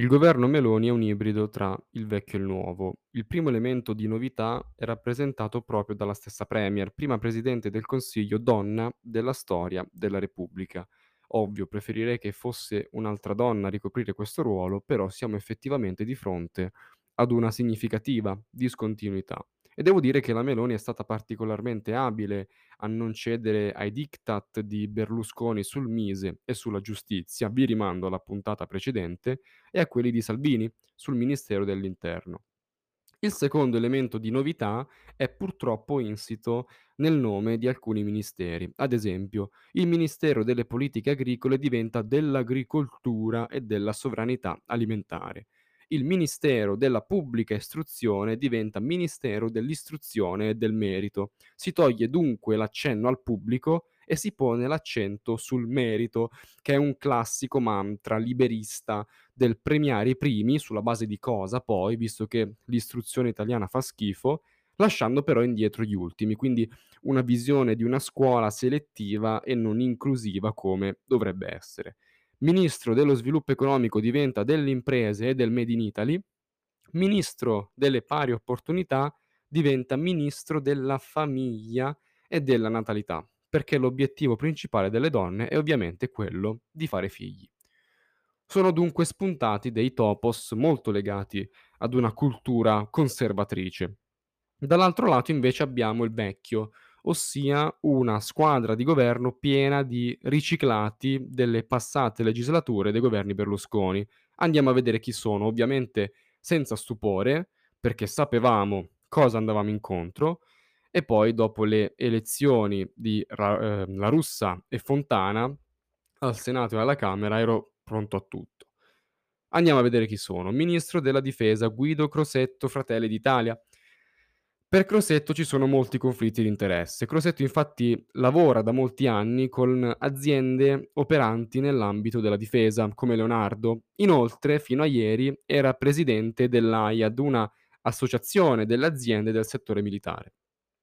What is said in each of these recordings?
Il governo Meloni è un ibrido tra il vecchio e il nuovo. Il primo elemento di novità è rappresentato proprio dalla stessa Premier, prima Presidente del Consiglio donna della storia della Repubblica. Ovvio, preferirei che fosse un'altra donna a ricoprire questo ruolo, però siamo effettivamente di fronte ad una significativa discontinuità. E devo dire che la Meloni è stata particolarmente abile a non cedere ai diktat di Berlusconi sul Mise e sulla giustizia, vi rimando alla puntata precedente, e a quelli di Salvini sul Ministero dell'Interno. Il secondo elemento di novità è purtroppo insito nel nome di alcuni ministeri. Ad esempio, il Ministero delle Politiche Agricole diventa dell'Agricoltura e della Sovranità Alimentare. Il Ministero della Pubblica Istruzione diventa Ministero dell'Istruzione e del Merito. Si toglie dunque l'accenno al pubblico e si pone l'accento sul merito, che è un classico mantra liberista del premiare i primi, sulla base di cosa poi, visto che l'istruzione italiana fa schifo, lasciando però indietro gli ultimi, quindi una visione di una scuola selettiva e non inclusiva come dovrebbe essere. Ministro dello sviluppo economico diventa delle imprese e del Made in Italy, ministro delle pari opportunità diventa ministro della famiglia e della natalità, perché l'obiettivo principale delle donne è ovviamente quello di fare figli. Sono dunque spuntati dei topos molto legati ad una cultura conservatrice. Dall'altro lato invece abbiamo il vecchio, ossia una squadra di governo piena di riciclati delle passate legislature dei governi Berlusconi. Andiamo a vedere chi sono, ovviamente senza stupore, perché sapevamo cosa andavamo incontro, e poi dopo le elezioni di Ra- eh, La Russa e Fontana al Senato e alla Camera ero pronto a tutto. Andiamo a vedere chi sono. Ministro della Difesa Guido Crosetto, Fratelli d'Italia. Per Crosetto ci sono molti conflitti di interesse. Crosetto infatti lavora da molti anni con aziende operanti nell'ambito della difesa, come Leonardo. Inoltre, fino a ieri, era presidente dell'AIAD, una associazione delle aziende del settore militare.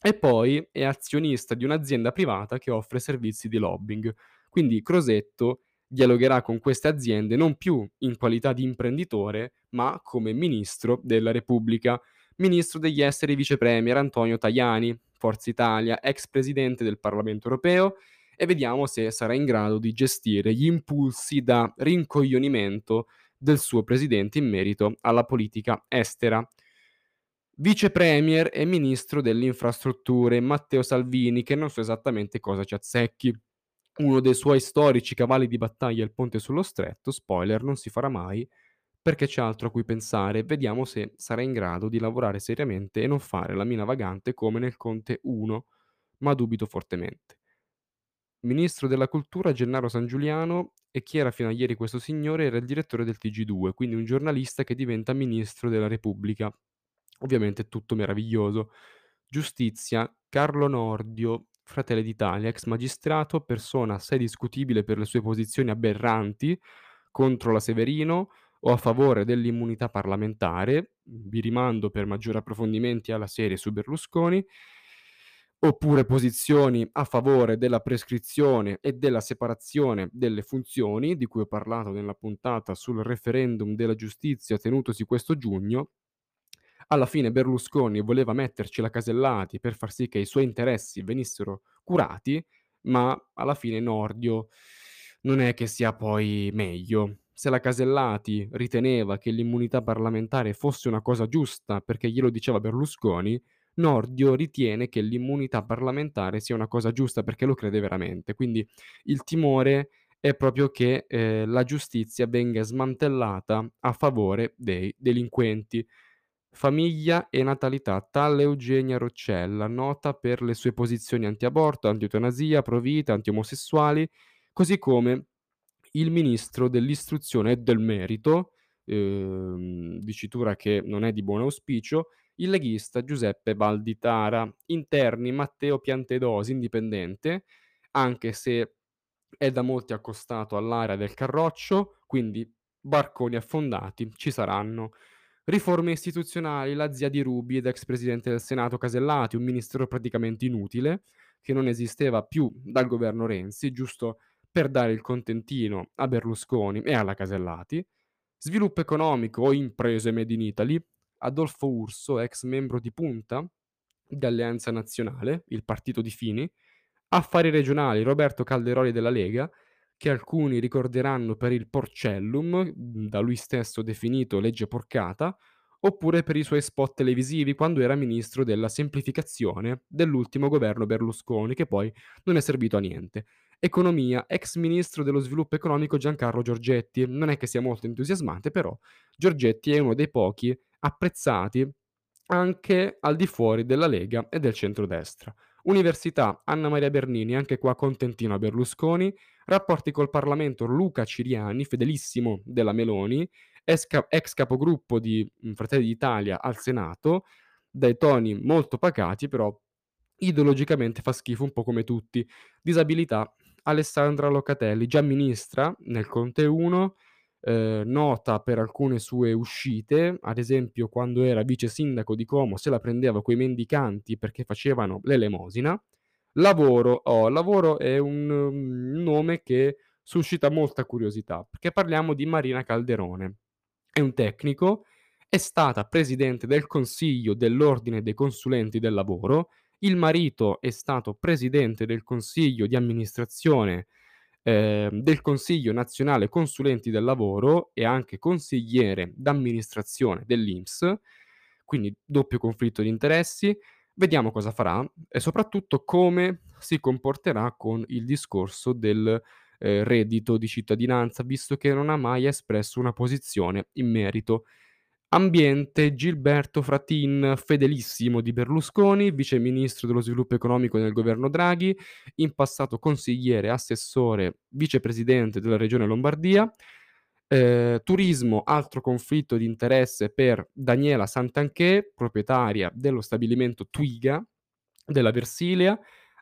E poi è azionista di un'azienda privata che offre servizi di lobbying. Quindi Crosetto dialogherà con queste aziende non più in qualità di imprenditore, ma come ministro della Repubblica. Ministro degli esteri vice premier Antonio Tajani, Forza Italia, ex presidente del Parlamento europeo, e vediamo se sarà in grado di gestire gli impulsi da rincoglionimento del suo presidente in merito alla politica estera. Vice premier e ministro delle infrastrutture Matteo Salvini, che non so esattamente cosa ci azzecchi. Uno dei suoi storici cavalli di battaglia è il ponte sullo stretto, spoiler, non si farà mai, perché c'è altro a cui pensare. Vediamo se sarà in grado di lavorare seriamente e non fare la mina vagante come nel Conte 1, ma dubito fortemente. Ministro della cultura Gennaro San Giuliano e chi era fino a ieri questo signore era il direttore del TG2, quindi un giornalista che diventa ministro della Repubblica. Ovviamente tutto meraviglioso. Giustizia, Carlo Nordio, Fratelli d'Italia, ex magistrato, persona assai discutibile per le sue posizioni aberranti contro la Severino o a favore dell'immunità parlamentare, vi rimando per maggiori approfondimenti alla serie su Berlusconi, oppure posizioni a favore della prescrizione e della separazione delle funzioni, di cui ho parlato nella puntata sul referendum della giustizia tenutosi questo giugno, alla fine Berlusconi voleva metterci la Casellati per far sì che i suoi interessi venissero curati, ma alla fine Nordio non è che sia poi meglio. Se la Casellati riteneva che l'immunità parlamentare fosse una cosa giusta perché glielo diceva Berlusconi, Nordio ritiene che l'immunità parlamentare sia una cosa giusta perché lo crede veramente. Quindi il timore è proprio che eh, la giustizia venga smantellata a favore dei delinquenti. Famiglia e natalità, tale Eugenia Roccella, nota per le sue posizioni anti-aborto, anti-eutanasia, pro-vita, anti-omosessuali, così come il ministro dell'istruzione e del merito, ehm, dicitura che non è di buon auspicio, il leghista Giuseppe Valditara, interni Matteo Piantedosi, indipendente, anche se è da molti accostato all'area del Carroccio, quindi barconi affondati ci saranno. Riforme istituzionali, la zia di Rubi ed ex presidente del Senato Casellati, un ministero praticamente inutile, che non esisteva più dal governo Renzi, giusto per dare il contentino a Berlusconi e alla Casellati. Sviluppo economico o imprese made in Italy, Adolfo Urso, ex membro di punta di Alleanza Nazionale, il partito di Fini, Affari regionali, Roberto Calderoli della Lega, che alcuni ricorderanno per il Porcellum, da lui stesso definito legge porcata, oppure per i suoi spot televisivi quando era ministro della semplificazione dell'ultimo governo Berlusconi, che poi non è servito a niente. Economia, ex ministro dello sviluppo economico Giancarlo Giorgetti. Non è che sia molto entusiasmante, però Giorgetti è uno dei pochi apprezzati anche al di fuori della Lega e del centrodestra. Università, Anna Maria Bernini, anche qua contentino a Berlusconi, rapporti col Parlamento Luca Ciriani, fedelissimo della Meloni, ex, ca- ex capogruppo di mm, Fratelli d'Italia al Senato, dai toni molto pacati, però ideologicamente fa schifo un po' come tutti. Disabilità, Alessandra Locatelli, già ministra nel Conte 1, eh, nota per alcune sue uscite, ad esempio quando era vice sindaco di Como se la prendeva coi mendicanti perché facevano l'elemosina. Lavoro, oh, lavoro è un um, nome che suscita molta curiosità, perché parliamo di Marina Calderone. È un tecnico, è stata presidente del consiglio dell'ordine dei consulenti del lavoro, il marito è stato presidente del consiglio di amministrazione ehm, del Consiglio nazionale consulenti del lavoro e anche consigliere d'amministrazione dell'INPS, quindi doppio conflitto di interessi. Vediamo cosa farà e soprattutto come si comporterà con il discorso del eh, reddito di cittadinanza, visto che non ha mai espresso una posizione in merito. Ambiente, Gilberto Fratin, fedelissimo di Berlusconi, vice ministro dello sviluppo economico nel governo Draghi, in passato consigliere, assessore, vicepresidente della regione Lombardia. Eh, turismo, altro conflitto di interesse per Daniela Santanché, proprietaria dello stabilimento Twiga della Versilia.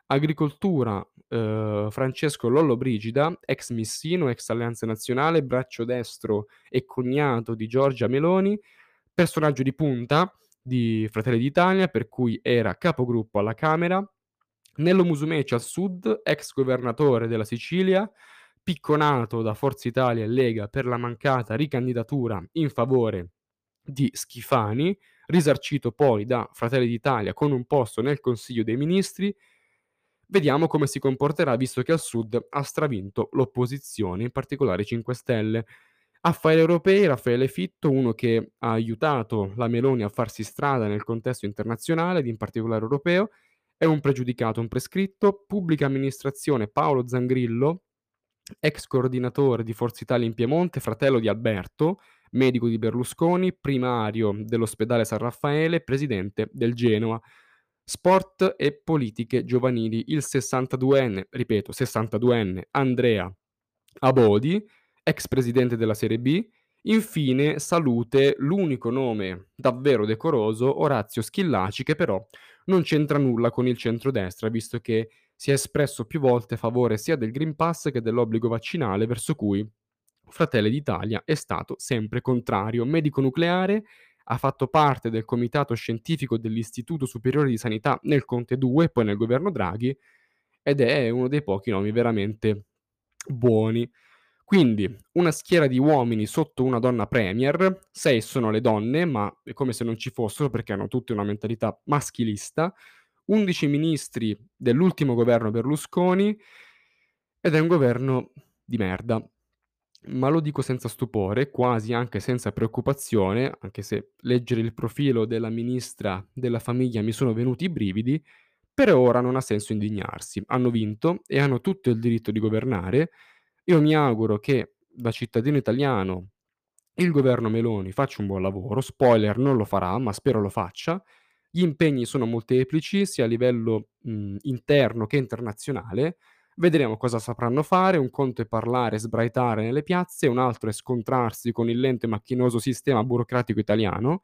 Agricoltura, eh, Francesco Lollobrigida, ex Missino, ex Alleanza Nazionale, braccio destro e cognato di Giorgia Meloni, personaggio di punta di Fratelli d'Italia, per cui era capogruppo alla Camera. Nello Musumeci al sud, ex governatore della Sicilia, picconato da Forza Italia e Lega per la mancata ricandidatura in favore di Schifani, risarcito poi da Fratelli d'Italia con un posto nel Consiglio dei Ministri. Vediamo come si comporterà visto che al sud ha stravinto l'opposizione, in particolare i 5 Stelle. Affari europei, Raffaele Fitto, uno che ha aiutato la Meloni a farsi strada nel contesto internazionale ed in particolare europeo, è un pregiudicato, un prescritto. Pubblica amministrazione Paolo Zangrillo, ex coordinatore di Forza Italia in Piemonte, fratello di Alberto, medico di Berlusconi, primario dell'ospedale San Raffaele, presidente del Genoa. Sport e politiche giovanili. Il 62enne, ripeto, 62enne Andrea Abodi, ex presidente della Serie B. Infine, salute, l'unico nome davvero decoroso, Orazio Schillaci, che però non c'entra nulla con il centrodestra, visto che si è espresso più volte a favore sia del Green Pass che dell'obbligo vaccinale, verso cui Fratelli d'Italia è stato sempre contrario. Medico nucleare, ha fatto parte del comitato scientifico dell'Istituto Superiore di Sanità nel Conte 2 e poi nel governo Draghi ed è uno dei pochi nomi veramente buoni. Quindi una schiera di uomini sotto una donna premier, 6 sono le donne, ma è come se non ci fossero perché hanno tutte una mentalità maschilista, 11 ministri dell'ultimo governo Berlusconi ed è un governo di merda ma lo dico senza stupore, quasi anche senza preoccupazione, anche se leggere il profilo della ministra della famiglia mi sono venuti i brividi, per ora non ha senso indignarsi. Hanno vinto e hanno tutto il diritto di governare. Io mi auguro che da cittadino italiano il governo Meloni faccia un buon lavoro, spoiler non lo farà, ma spero lo faccia. Gli impegni sono molteplici, sia a livello mh, interno che internazionale Vedremo cosa sapranno fare, un conto è parlare e sbraitare nelle piazze, un altro è scontrarsi con il lento e macchinoso sistema burocratico italiano.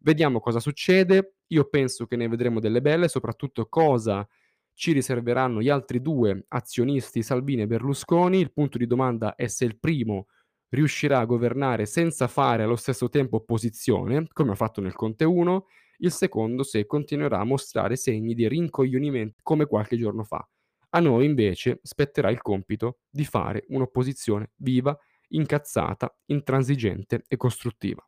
Vediamo cosa succede, io penso che ne vedremo delle belle, soprattutto cosa ci riserveranno gli altri due azionisti Salvini e Berlusconi. Il punto di domanda è se il primo riuscirà a governare senza fare allo stesso tempo opposizione, come ha fatto nel Conte 1, il secondo se continuerà a mostrare segni di rincoglionimento come qualche giorno fa. A noi invece spetterà il compito di fare un'opposizione viva incazzata, intransigente e costruttiva.